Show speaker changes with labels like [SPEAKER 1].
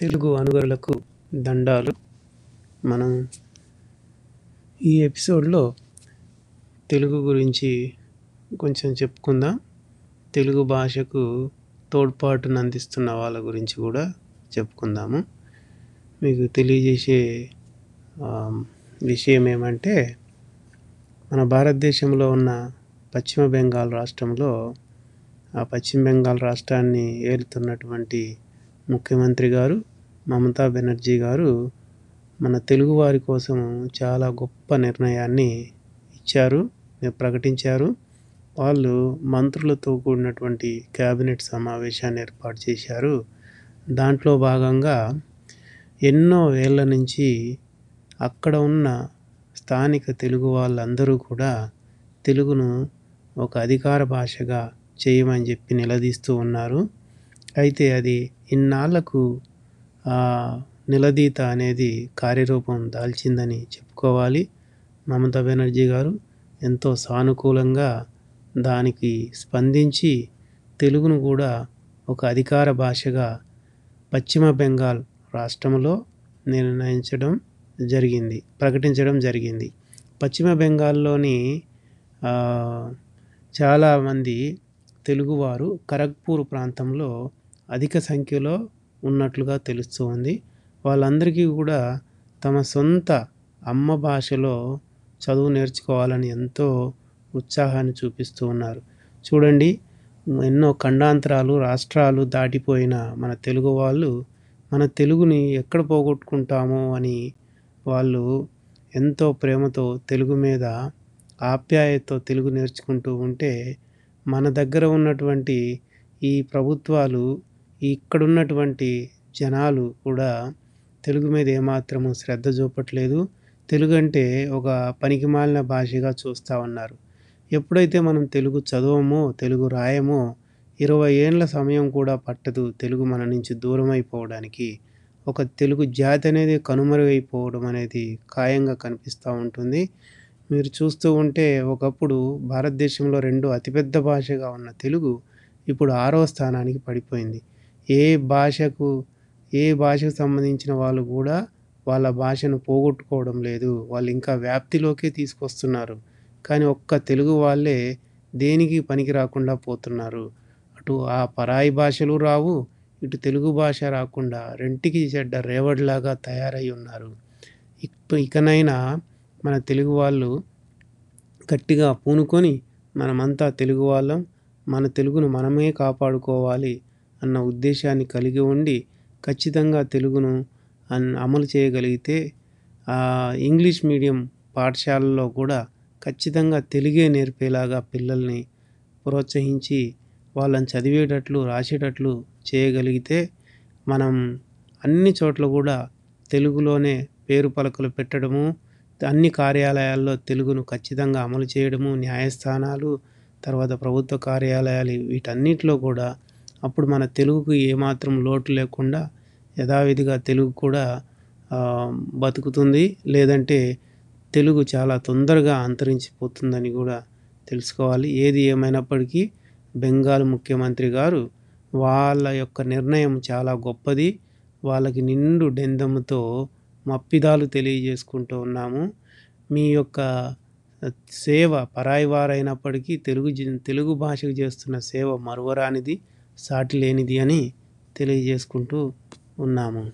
[SPEAKER 1] తెలుగు అనుగరులకు దండాలు. మనం ఈ ఎపిసోడ్లో తెలుగు గురించి కొంచెం చెప్పుకుందాం. తెలుగు భాషకు తోడ్పాటును అందిస్తున్న వాళ్ళ గురించి కూడా చెప్పుకుందాము. మీకు తెలియజేసే విషయం ఏమంటే మన భారతదేశంలో ఉన్న పశ్చిమ బెంగాల్ రాష్ట్రంలో ఆ పశ్చిమ బెంగాల్ రాష్ట్రాన్ని ఏలుతున్నటువంటి ముఖ్యమంత్రి గారు మమతా బెనర్జీ గారు మన తెలుగువారి కోసం చాలా గొప్ప నిర్ణయాన్ని ఇచ్చారు ప్రకటించారు. వాళ్ళు మంత్రులతో కూడినటువంటి క్యాబినెట్ సమావేశాన్ని ఏర్పాటు చేశారు. దాంట్లో భాగంగా ఎన్నో ఏళ్ళ నుంచి అక్కడ ఉన్న స్థానిక తెలుగు వాళ్ళందరూ కూడా తెలుగును ఒక అధికార భాషగా చేయమని చెప్పి నిలదీస్తూ ఉన్నారు. అయితే అది ఇన్నాళ్ళకు ఆ నిలదీత అనేది కార్యరూపం దాల్చిందని చెప్పుకోవాలి. మమతా బెనర్జీ గారు ఎంతో సానుకూలంగా దానికి స్పందించి తెలుగును కూడా ఒక అధికార భాషగా పశ్చిమ బెంగాల్ రాష్ట్రంలో నిర్ణయించడం జరిగింది ప్రకటించడం జరిగింది. పశ్చిమ బెంగాల్లోని చాలామంది తెలుగువారు ఖరగ్పూర్ ప్రాంతంలో అధిక సంఖ్యలో ఉన్నట్లుగా తెలుస్తుంది వాళ్ళందరికీ కూడా తమ సొంత అమ్మ భాషలో చదువు నేర్చుకోవాలని ఎంతో ఉత్సాహాన్ని చూపిస్తూ ఉన్నారు. చూడండి ఎన్నో ఖండాంతరాలు రాష్ట్రాలు దాటిపోయిన మన తెలుగు వాళ్ళు మన తెలుగుని ఎక్కడ పోగొట్టుకుంటామో అని వాళ్ళు ఎంతో ప్రేమతో తెలుగు మీద ఆప్యాయతతో తెలుగు నేర్చుకుంటూ ఉంటే మన దగ్గర ఉన్నటువంటి ఈ ప్రభుత్వాలు ఇక్కడున్నటువంటి జనాలు కూడా తెలుగు మీద ఏమాత్రము శ్రద్ధ చూపట్లేదు. తెలుగు అంటే ఒక పనికిమాలిన భాషగా చూస్తూ ఉన్నారు. ఎప్పుడైతే మనం తెలుగు చదవమో తెలుగు రాయమో ఇరవై ఏండ్ల సమయం కూడా పట్టదు తెలుగు మన నుంచి దూరం అయిపోవడానికి ఒక తెలుగు జాతి అనేది కనుమరుగైపోవడం అనేది ఖాయంగా కనిపిస్తూ ఉంటుంది. మీరు చూస్తూ ఉంటే ఒకప్పుడు భారతదేశంలో రెండు అతిపెద్ద భాషగా ఉన్న తెలుగు ఇప్పుడు ఆరవ స్థానానికి పడిపోయింది. ఏ భాషకు ఏ భాషకు సంబంధించిన వాళ్ళు కూడా వాళ్ళ భాషను పోగొట్టుకోవడం లేదు. వాళ్ళు ఇంకా వ్యాప్తిలోకే తీసుకొస్తున్నారు. కానీ ఒక్క తెలుగు వాళ్ళే దేనికి పనికి రాకుండా పోతున్నారు? అటు ఆ పరాయి భాషలు రావు ఇటు తెలుగు భాష రాకుండా రెంటికి చెడ్డ రేవడిలాగా తయారై ఉన్నారు. ఇకనైనా మన తెలుగు వాళ్ళు గట్టిగా పూనుకొని మనమంతా తెలుగు వాళ్ళం. మన తెలుగును మనమే కాపాడుకోవాలి. అన్న ఉద్దేశాన్ని కలిగి ఉండి ఖచ్చితంగా తెలుగును అన్ అమలు చేయగలిగితే ఇంగ్లీష్ మీడియం పాఠశాలల్లో కూడా ఖచ్చితంగా తెలుగే నేర్పేలాగా పిల్లల్ని ప్రోత్సహించి వాళ్ళని చదివేటట్లు రాసేటట్లు చేయగలిగితే మనం అన్ని చోట్ల కూడా తెలుగులోనే పేరు పలకలు పెట్టడము అన్ని కార్యాలయాల్లో తెలుగును ఖచ్చితంగా అమలు చేయడము న్యాయస్థానాలు తర్వాత ప్రభుత్వ కార్యాలయాలు వీటన్నిటిలో కూడా అప్పుడు మన తెలుగుకు ఏమాత్రం లోటు లేకుండా యథావిధిగా తెలుగు కూడా బతుకుతుంది. లేదంటే తెలుగు చాలా తొందరగా అంతరించిపోతుందని కూడా తెలుసుకోవాలి. ఏది ఏమైనప్పటికీ బెంగాల్ ముఖ్యమంత్రి గారు వాళ్ళ యొక్క నిర్ణయం చాలా గొప్పది. వాళ్ళకి నిండు డెందముతో మప్పిదాలు తెలియజేసుకుంటూ ఉన్నాము. మీ యొక్క సేవ పరాయి వారైనప్పటికీ తెలుగు తెలుగు భాషకు చేస్తున్న సేవ మరువరానిది. సాటి లేనిది అని తెలియజేసుకుంటూ ఉన్నాము.